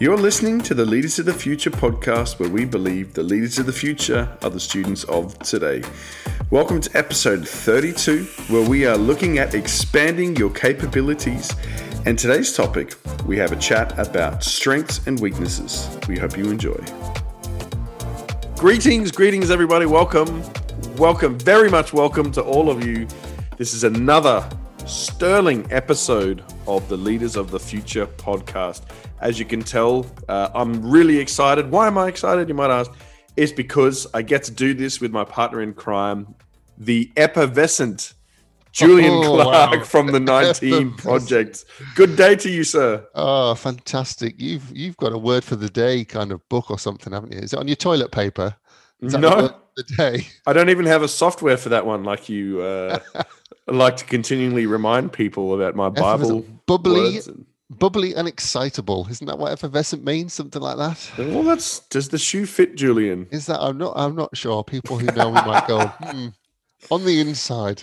You're listening to the Leaders of the Future podcast, where we believe the leaders of the future are the students of today. Welcome to episode 32, where we are looking at expanding your capabilities. And today's topic, we have a chat about strengths and weaknesses. We hope you enjoy. Greetings, greetings, everybody. Welcome, welcome, very much welcome to all of you. This is another sterling episode of the Leaders of the Future podcast. As you can tell, uh, I'm really excited. Why am I excited? You might ask. It's because I get to do this with my partner in crime, the effervescent Julian Oh, Clark wow. from the 19 Project. Good day to you, sir. Oh, fantastic! You've you've got a word for the day kind of book or something, haven't you? Is it on your toilet paper? No, the day. I don't even have a software for that one like you uh, like to continually remind people about my Bible bubbly. And, bubbly and excitable. Isn't that what effervescent means? Something like that. well, that's does the shoe fit, Julian? Is that? I'm not. I'm not sure. People who know me might go hmm, on the inside.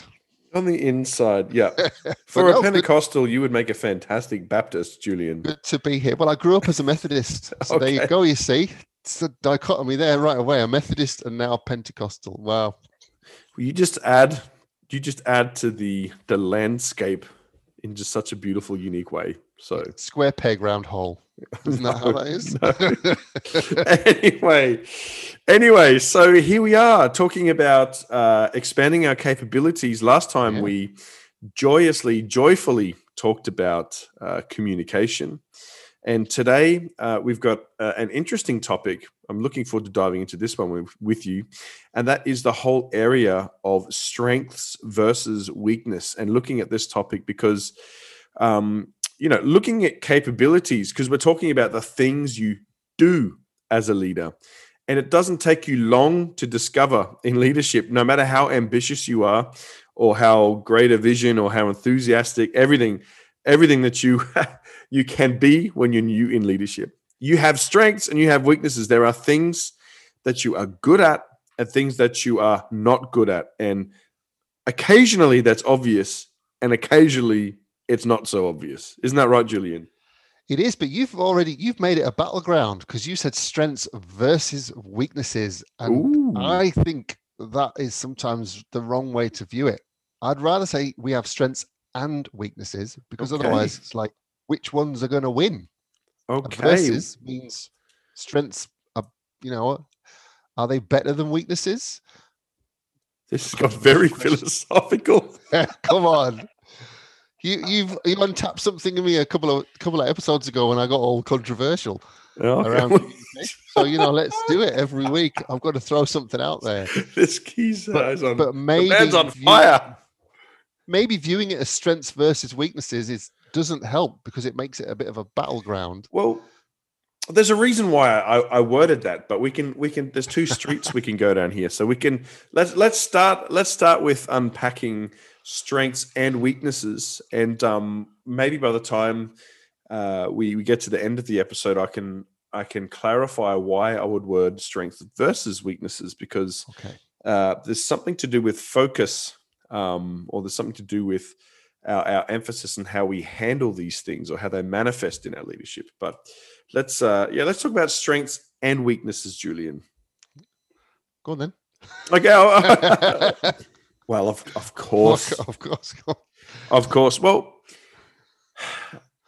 On the inside, yeah. For no, a good- Pentecostal, you would make a fantastic Baptist, Julian. Good to be here. Well, I grew up as a Methodist, so there you go. You see, it's a dichotomy there right away. A Methodist and now Pentecostal. Wow. You just add, you just add to the the landscape in just such a beautiful, unique way. So Square peg, round hole. Isn't that how that is? anyway, anyway, so here we are talking about uh, expanding our capabilities. Last time Yeah. we joyously, joyfully talked about uh, communication. And today uh, we've got uh, an interesting topic. I'm looking forward to diving into this one with, with you. And that is the whole area of strengths versus weakness and looking at this topic because um, you know, looking at capabilities, because we're talking about the things you do as a leader. And it doesn't take you long to discover in leadership, no matter how ambitious you are, or how great a vision, or how enthusiastic, everything, everything that you you can be when you're new in leadership. You have strengths and you have weaknesses. There are things that you are good at and things that you are not good at. And occasionally that's obvious, and occasionally it's not so obvious. Isn't that right, Julian? It is, but you've already you've made it a battleground because you said strengths versus weaknesses, and Ooh. I think that is sometimes the wrong way to view it. I'd rather say we have strengths and weaknesses because Okay. otherwise it's like which ones are going to win. And Okay. Versus means strengths are you know are they better than weaknesses? This has got very philosophical. Come on. You you've you untapped something in me a couple of couple of episodes ago when I got all controversial. Okay. around so you know let's do it every week i've got to throw something out there this key's eyes on. but the maybe man's on fire. Maybe viewing it as strengths versus weaknesses is doesn't help because it makes it a bit of a battleground. Well, there's a reason why I, I worded that, but we can we can. There's two streets we can go down here, so we can let's let's start let's start with unpacking strengths and weaknesses, and um, maybe by the time uh, we we get to the end of the episode, I can I can clarify why I would word strengths versus weaknesses because okay. uh, there's something to do with focus, um, or there's something to do with our, our emphasis on how we handle these things or how they manifest in our leadership. But let's, uh, yeah, let's talk about strengths and weaknesses, Julian. go on then Okay. well, of, of course, of course of course. Well,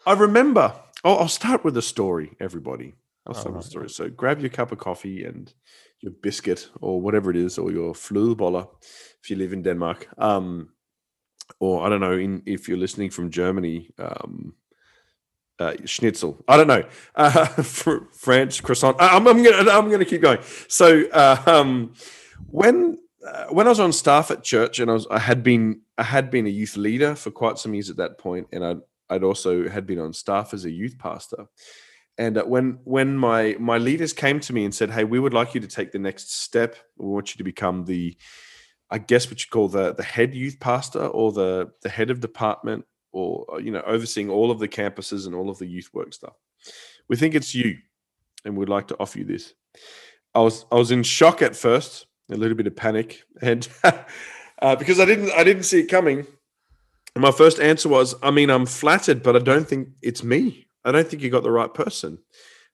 I remember. Oh, I'll start with a story, everybody. I'll start with a story. So grab your cup of coffee and your biscuit or whatever it is, or your flødeboller if you live in Denmark. Um, or I don't know, in, if you're listening from Germany, um, uh, schnitzel. I don't know. Uh, fr- French croissant. I- I'm, I'm gonna I'm gonna keep going. So uh, um, when uh, when I was on staff at church, and I was I had been I had been a youth leader for quite some years at that point, and I'd I'd also had been on staff as a youth pastor. And uh, when when my my leaders came to me and said, "Hey, we would like you to take the next step. We want you to become the, I guess what you call the the head youth pastor or the the head of department or uh, you know overseeing all of the campuses and all of the youth work stuff. We think it's you, and we'd like to offer you this." I was I was in shock at first, a little bit of panic, and uh, because I didn't I didn't see it coming. And my first answer was, I mean, I'm flattered, but I don't think it's me. I don't think you got the right person.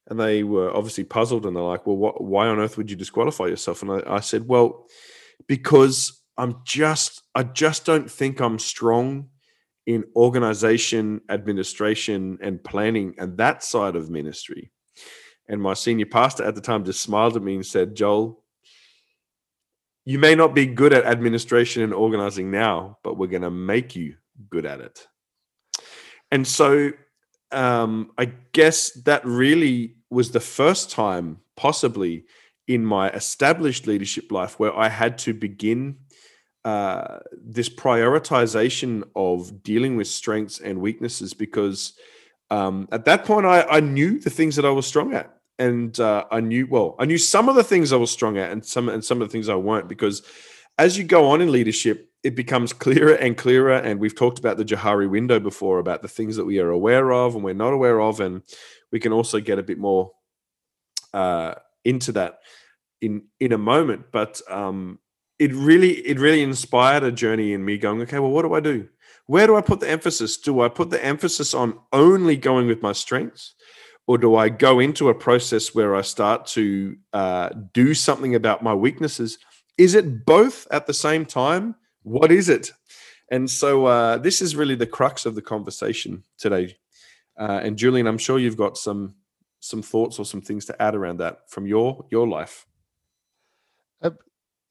and they were obviously puzzled and they're like, well, what, why on earth would you disqualify yourself? And I, I said, well, because I'm just, I just don't think I'm strong in organization, administration, and planning and that side of ministry. And my senior pastor at the time just smiled at me and said, Joel, you may not be good at administration and organizing now, but we're going to make you good at it. And so um, I guess that really was the first time, possibly in my established leadership life, where I had to begin uh, this prioritization of dealing with strengths and weaknesses because um, at that point I, I, knew the things that I was strong at, and uh, I knew well I knew some of the things I was strong at, and some and some of the things I weren't because as you go on in leadership, it becomes clearer and clearer. And we've talked about the Johari window before about the things that we are aware of and we're not aware of. And we can also get a bit more uh, into that in in a moment. But um, it really it really inspired a journey in me going, okay, well, what do I do? Where do I put the emphasis? Do I put the emphasis on only going with my strengths? Or do I go into a process where I start to uh, do something about my weaknesses? Is it both at the same time? what is it? And so uh, this is really the crux of the conversation today. Uh, and Julian, I'm sure you've got some some thoughts or some things to add around that from your your life. Uh,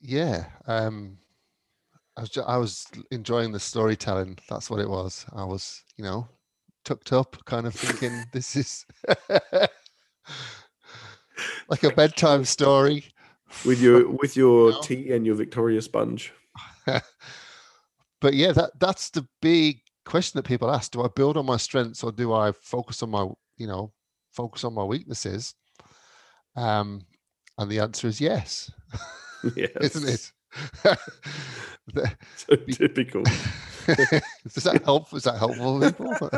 yeah, um, I was just, I was enjoying the storytelling. That's what it was. I was, you know, tucked up, kind of thinking this is like a bedtime story with your with your tea and your Victoria sponge. but yeah, that that's the big question that people ask: Do I build on my strengths or do I focus on my, you know, focus on my weaknesses? Um, and the answer is yes. Yes, isn't it? so typical. Does that help? Is that helpful, people?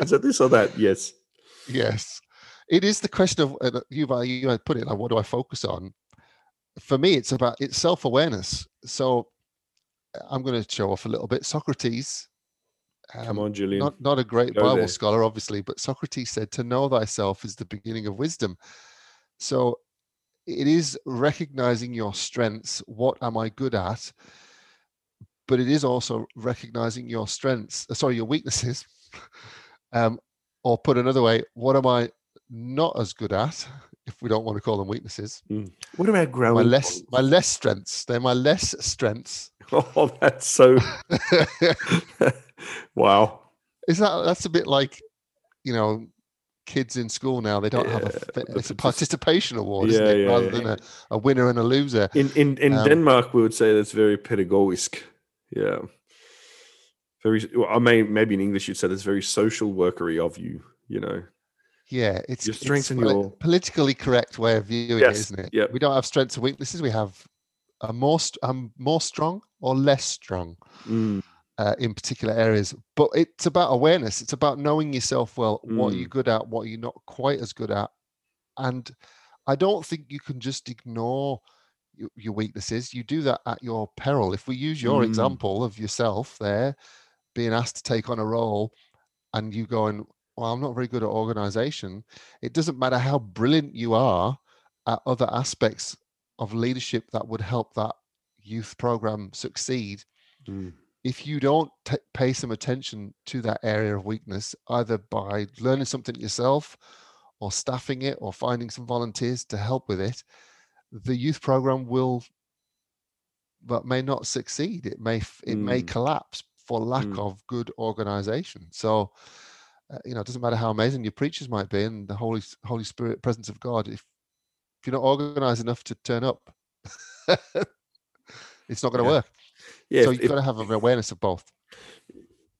is that this or that? Yes. Yes. It is the question of uh, you. By you put it like, what do I focus on? For me, it's about it's self awareness. So I'm going to show off a little bit. Socrates. Um, Come on, Julian. Not, not a great Go Bible there. scholar, obviously, but Socrates said, To know thyself is the beginning of wisdom. So it is recognizing your strengths. What am I good at? But it is also recognizing your strengths, uh, sorry, your weaknesses. um, or put another way, what am I not as good at? If we don't want to call them weaknesses. Mm. What about growing? My less, my less strengths. They're my less strengths Oh, that's so. wow. Is that that's a bit like, you know, kids in school now? They don't yeah, have a. It's a participation award, yeah, it, yeah, rather than a, a, winner and a loser. In in in um, Denmark, we would say that's very pedagogic. Yeah. Very. Well, I may maybe in English you'd say that's very social workery of you. You know. Yeah, it's your strengths and your politically correct way of viewing yes, it, isn't it? Yeah. We don't have strengths and weaknesses. We have a more I'm more strong or less strong mm. uh, in particular areas. But it's about awareness. It's about knowing yourself well, mm. what you're good at, what you're not quite as good at. And I don't think you can just ignore your, your weaknesses. You do that at your peril. If we use your mm. example of yourself there, being asked to take on a role and you going, well, I'm not very good at organization. It doesn't matter how brilliant you are at other aspects of leadership that would help that youth program succeed mm. if you don't t- pay some attention to that area of weakness either by learning something yourself or staffing it or finding some volunteers to help with it the youth program will but may not succeed it may it mm. may collapse for lack mm. of good organization so uh, you know it doesn't matter how amazing your preachers might be and the holy holy spirit presence of god if if you're not organized enough to turn up it's not going to yeah. work. Yeah, so you've got to have an awareness of both.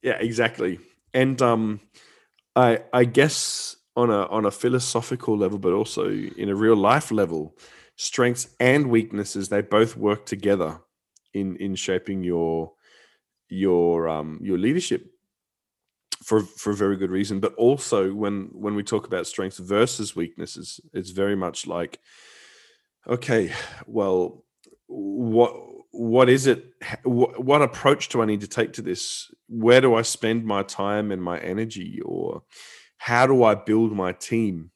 Yeah, exactly. And um, I I guess on a on a philosophical level, but also in a real life level, strengths and weaknesses they both work together in in shaping your your um your leadership for for a very good reason but also when when we talk about strengths versus weaknesses it's very much like okay well what what is it what, what approach do i need to take to this where do i spend my time and my energy or how do i build my team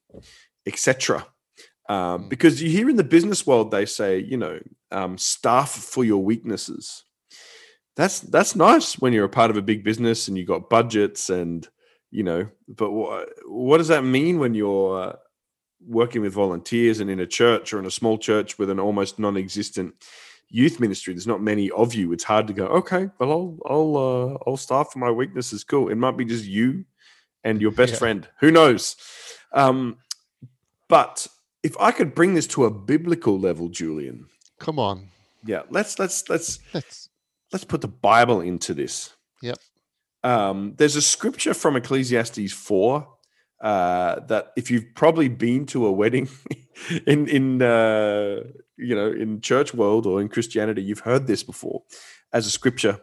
etc. Um, Mm. because you hear in the business world they say, you know, um, staff for your weaknesses. That's that's nice when you're a part of a big business and you've got budgets and you know. But wha- what does that mean when you're uh, working with volunteers and in a church or in a small church with an almost non-existent youth ministry? There's not many of you. It's hard to go. Okay, well, I'll I'll uh, I'll staff for my weaknesses. Cool. It might be just you and your best Yeah. friend. Who knows? Um, but if I could bring this to a biblical level, Julian, Come on. yeah, let's let's let's Let's let's put the Bible into this. Yep. Um, there's a scripture from Ecclesiastes four uh, that if you've probably been to a wedding in in uh, you know in church world or in Christianity, you've heard this before as a scripture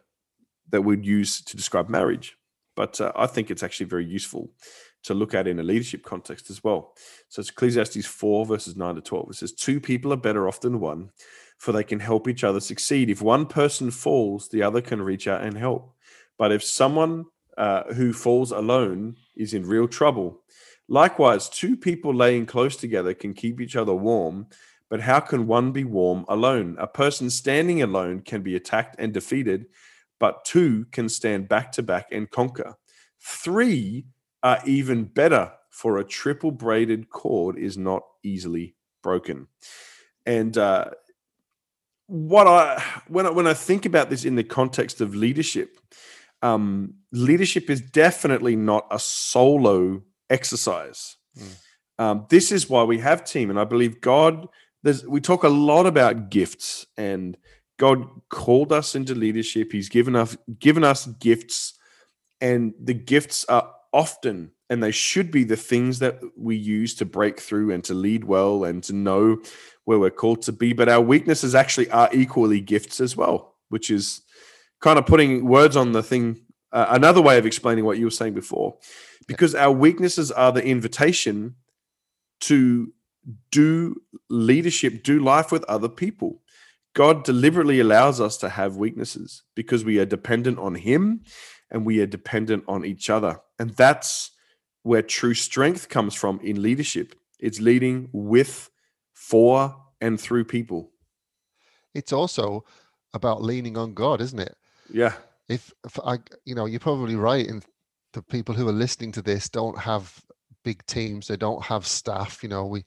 that we'd use to describe marriage. But uh, I think it's actually very useful to look at in a leadership context as well. So it's Ecclesiastes 4, verses 9 to 12. It says, Two people are better off than one, for they can help each other succeed. If one person falls, the other can reach out and help. But if someone uh, who falls alone is in real trouble, likewise, two people laying close together can keep each other warm. But how can one be warm alone? A person standing alone can be attacked and defeated, but two can stand back to back and conquer. Three are even better, for a triple braided cord is not easily broken. And uh, what I when I when I think about this in the context of leadership, um, leadership is definitely not a solo exercise. Mm. Um, this is why we have team, and I believe God. There's we talk a lot about gifts, and God called us into leadership. He's given us given us gifts, and the gifts are often and they should be the things that we use to break through and to lead well and to know where we're called to be. But our weaknesses actually are equally gifts as well, which is kind of putting words on the thing. Uh, another way of explaining what you were saying before, because our weaknesses are the invitation to do leadership, do life with other people. God deliberately allows us to have weaknesses because we are dependent on Him and we are dependent on each other. And that's where true strength comes from in leadership. It's leading with, for, and through people. it's also about leaning on God, isn't it? Yeah. If, if I, you know, you're probably right And the people who are listening to this don't have big teams, they don't have staff. You know, we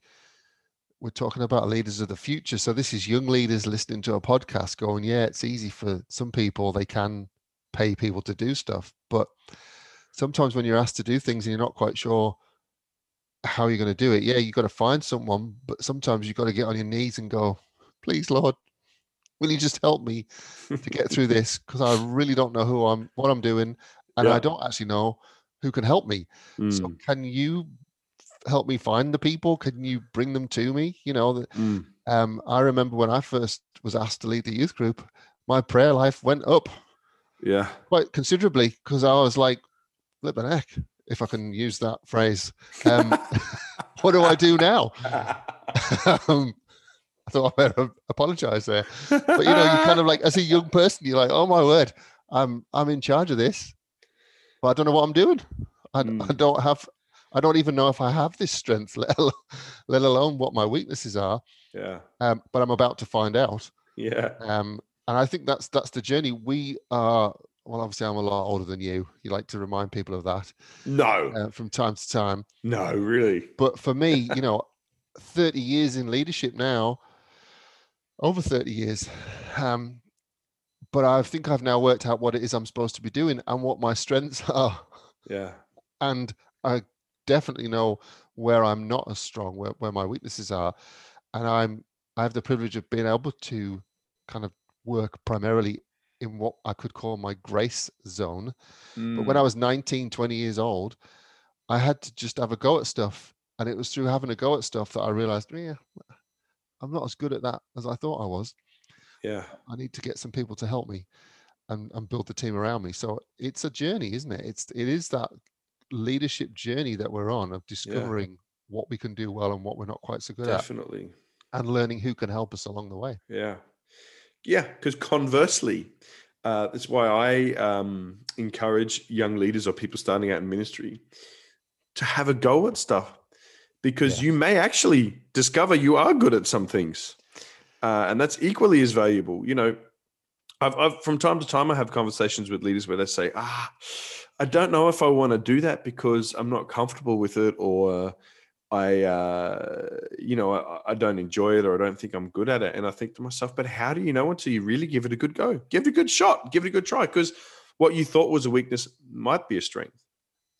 we're talking about leaders of the future. So this is young leaders listening to a podcast going, yeah, it's easy for some people. They can pay people to do stuff. But sometimes when you're asked to do things and you're not quite sure how are you're going to do it, yeah, you've got to find someone. But sometimes you've got to get on your knees and go, please, Lord, will you just help me to get through this? Because I really don't know who I'm, what I'm doing. And Yeah. I don't actually know who can help me. So Mm, can you help me find the people? Can you bring them to me? You know, the- mm. um, I remember when I first was asked to lead the youth group, my prayer life went up Yeah. quite considerably because I was like, flip an heck, if I can use that phrase. Um, what do I do now? um, I thought I better apologize there. But you know, you kind of like as a young person, you're like, oh my word, I'm I'm in charge of this, but I don't know what I'm doing. I, Mm. don't have I don't even know if I have this strength, let alone, let alone what my weaknesses are. yeah. Um, but I'm about to find out. Yeah. Um, and I think that's that's the journey. We are well, obviously, I'm a lot older than you. You like to remind people of that No. uh, from time to time. No, really. But for me, you know, 30 years in leadership now, over 30 years. Um, but I think I've now worked out what it is I'm supposed to be doing and what my strengths are. Yeah. And I definitely know where I'm not as strong, where, where my weaknesses are. And I'm I have the privilege of being able to kind of work primarily in what I could call my grace zone. But when Mm, I was 19, 20 years old, I had to just have a go at stuff. And it was through having a go at stuff that I realized, yeah, I'm not as good at that as I thought I was. yeah. I need to get some people to help me and, and build the team around me. So it's a journey, isn't it? It's it is that leadership journey that we're on of discovering what we can do well and what we're not quite so good Definitely. at Definitely. and learning who can help us along the way. Yeah. Yeah. Because conversely, uh, that's why I um, encourage young leaders or people starting out in ministry to have a go at stuff because Yes. you may actually discover you are good at some things, uh, and that's equally as valuable. You know, I've, I've from time to time I have conversations with leaders where they say, "Ah, I don't know if I want to do that because I'm not comfortable with it, or I, uh, you know, I, I don't enjoy it, or I don't think I'm good at it." And I think to myself, "But how do you know until you really give it a good go? Give it a good shot. Give it a good try, because what you thought was a weakness might be a strength."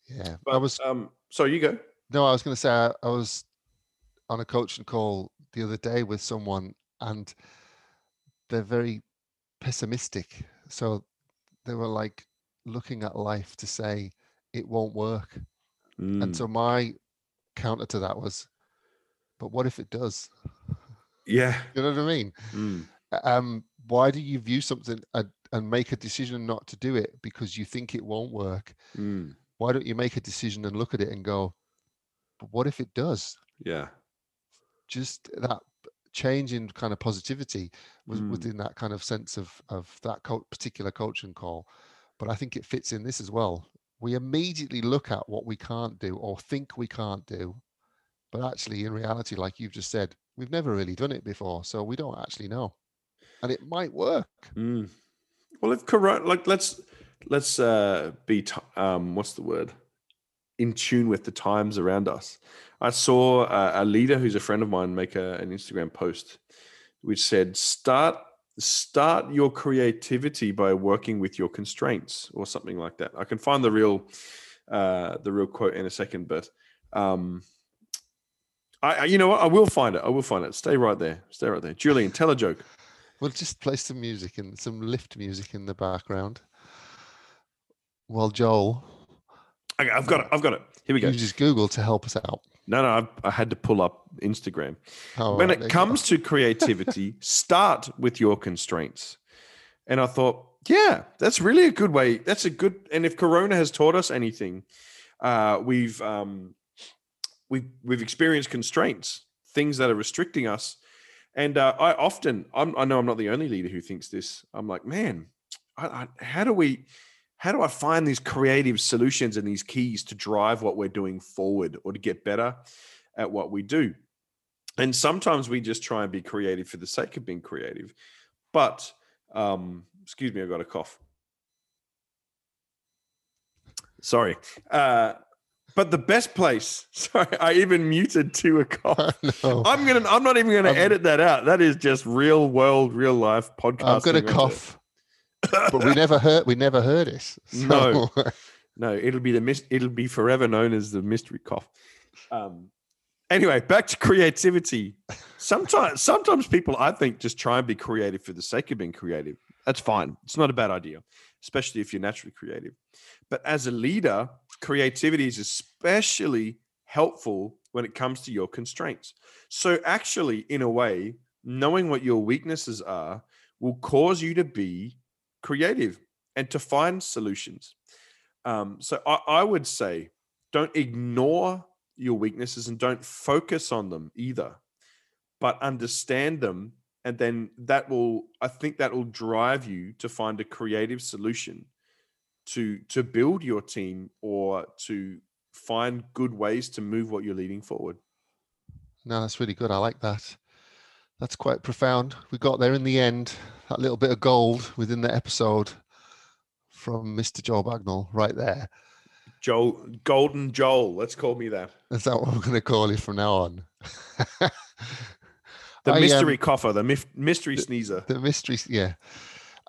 Yeah. But I was um, so you go. no, I was going to say I, I was on a coaching call the other day with someone, and they're very pessimistic. So they were like looking at life to say it won't work. Mm. And so my counter to that was, but what if it does? yeah. You know what I mean? Mm. Um, why do you view something and, and make a decision not to do it because you think it won't work? Mm. Why don't you make a decision and look at it and go, but what if it does? Yeah. Just that change in kind of positivity was Mm. within that kind of sense of of that co- particular coaching call. But I think it fits in this as well. We immediately look at what we can't do or think we can't do, but actually, in reality, like you've just said, we've never really done it before, so we don't actually know, and it might work. Mm. Well, if corona, like let's let's uh, be t- um, what's the word? In tune with the times around us. I saw a, a leader who's a friend of mine make a, an Instagram post which said, "Start start your creativity by working with your constraints," or something like that. I can find the real uh, the real quote in a second, but. Um, I, I, you know what? I will find it. I will find it. Stay right there. Stay right there. Julian, tell a joke. We'll just play some music and some lift music in the background. Well, Joel Okay, I've got it. I've got it. Here we go. uses Google to help us out. No, no, I, I had to pull up Instagram. Oh, when right, it go. comes to creativity, start with your constraints. And I thought, yeah, that's really a good way. That's a good. And if Corona has taught us anything, uh, we've um, we've we've experienced constraints, things that are restricting us. And uh, I often, I'm, I know I'm not the only leader who thinks this. I'm like, man, I, I, how do we? How do I find these creative solutions and these keys to drive what we're doing forward or to get better at what we do? And sometimes we just try and be creative for the sake of being creative. But, um, excuse me, I got a cough. Sorry. Uh, but the best place, sorry, I even muted to a cough. no, I'm gonna. I'm not even gonna I'm- edit that out. That is just real world, real life podcast. I'm gonna cough, but we never heard we never heard it. No. No, it'll be the mis- it'll be forever known as the mystery cough. Um, anyway, back to creativity. Sometimes, sometimes people I think just try and be creative for the sake of being creative. That's fine. It's not a bad idea, especially if you're naturally creative. But as a leader, creativity is especially helpful when it comes to your constraints. So, actually, in a way, knowing what your weaknesses are will cause you to be creative and to find solutions. Um, so I, I would say don't ignore your weaknesses and don't focus on them either, but understand them. And then that will, I think that will drive you to find a creative solution to to build your team or to find good ways to move what you're leading forward. no, that's really good. I like that. That's quite profound. We got there in the end. That little bit of gold within the episode from Mr. Joel Bagnall, right there. Joel, Golden Joel, let's call me that. Is that what we're going to call you from now on? The I, um, mystery cougher, the mif- mystery sneezer. the mystery yeah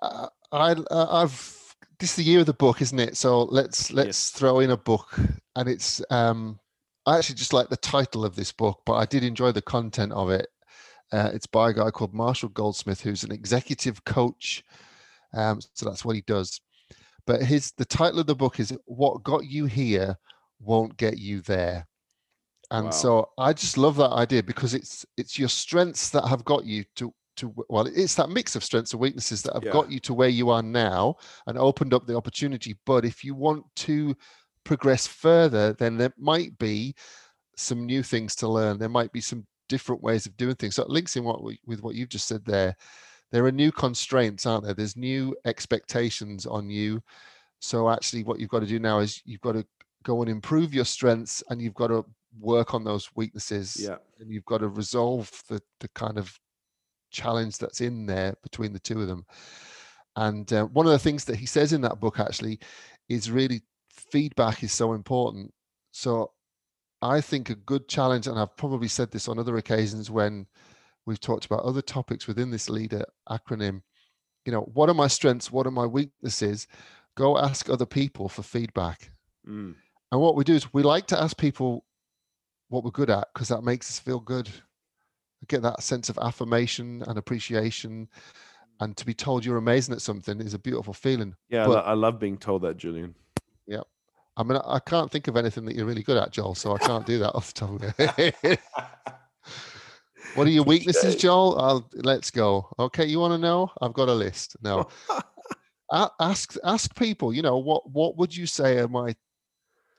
uh, i uh, i've this is the year of the book isn't it so let's let's Yes. throw in a book and it's um i actually just like the title of this book but i did enjoy the content of it uh, it's by a guy called marshall goldsmith who's an executive coach. Um so that's what he does. But his the title of the book is what got you here won't get you there. And Wow. so i just love that idea because it's it's your strengths that have got you to to well it's that mix of strengths and weaknesses that have Yeah. got you to where you are now and opened up the opportunity. But if you want to progress further then there might be some new things to learn. There might be some different ways of doing things. So it links in what we, with what you've just said there. There are new constraints aren't there? There's new expectations on you. So actually what you've got to do now is you've got to go and improve your strengths and you've got to work on those weaknesses. Yeah. and you've got to resolve the the kind of challenge that's in there between the two of them. And uh, one of the things that he says in that book actually is really feedback is so important. So i think a good challenge and i've probably said this on other occasions when we've talked about other topics within this leader acronym you know what are my strengths what are my weaknesses go ask other people for feedback Mm. and what we do is we like to ask people what we're good at because that makes us feel good. Get that sense of affirmation and appreciation. And to be told you're amazing at something is a beautiful feeling. Yeah, I But- I love being told that, Julian. I mean, I can't think of anything that you're really good at, Joel, so I can't do that off the top of my head. What are your weaknesses, Joel? I'll, let's go. Okay, you want to know? I've got a list. No, ask ask people. You know what? What would you say are my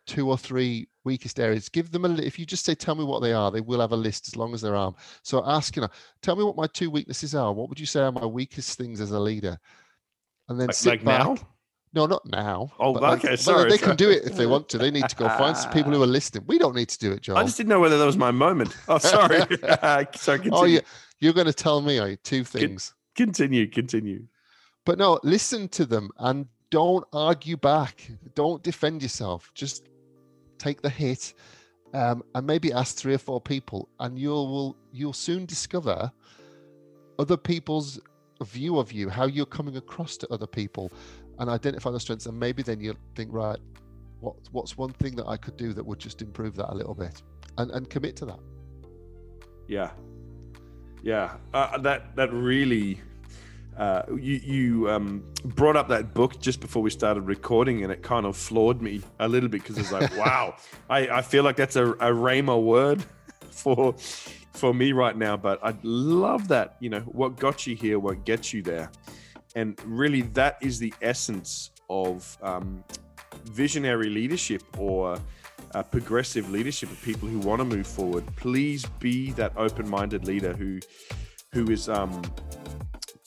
two or three weakest areas? Give them a. If you just say, "Tell me what they are," they will have a list as long as they're armed. So ask, you know, tell me what my two weaknesses are. What would you say are my weakest things as a leader? And then Like, sit like back. now? No, not now. Oh, like, okay, but sorry, They can do it if they want to. They need to go find some people who are listening. We don't need to do it, John. I just didn't know whether that was my moment. Oh, sorry. sorry, continue. oh, yeah. You're going to tell me are you, two things. Continue, continue. But no, listen to them and don't argue back. Don't defend yourself. Just take the hit um, and maybe ask three or four people, and you'll will you'll soon discover other people's view of you, how you're coming across to other people, and identify the strengths. And maybe then you'll think, right, what what's one thing that I could do that would just improve that a little bit, and and commit to that. Yeah, yeah. Uh, that that really. Uh, you you um, brought up that book just before we started recording, and it kind of floored me a little bit because it's like, wow, I, I feel like that's a, a Rhema word for for me right now. But I love that. You know, what got you here, what gets you there, and really that is the essence of um, visionary leadership or uh, progressive leadership of people who want to move forward. Please be that open-minded leader who who is um,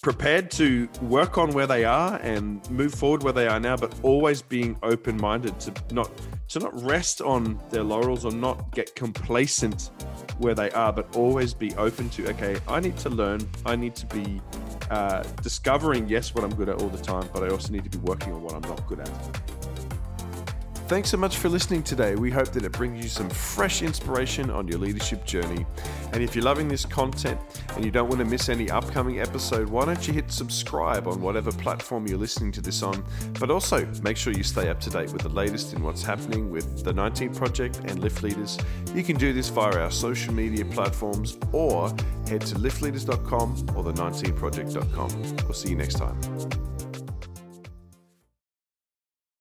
prepared to work on where they are and move forward where they are now, but always being open-minded to not to not rest on their laurels or not get complacent where they are, but always be open to okay, I need to learn, I need to be uh, discovering yes what I'm good at all the time, but I also need to be working on what I'm not good at. Thanks so much for listening today. We hope that it brings you some fresh inspiration on your leadership journey. And if you're loving this content and you don't want to miss any upcoming episode, why don't you hit subscribe on whatever platform you're listening to this on? But also make sure you stay up to date with the latest in what's happening with the 19 Project and Lift Leaders. You can do this via our social media platforms or head to liftleaders.com or the 19project.com. We'll see you next time.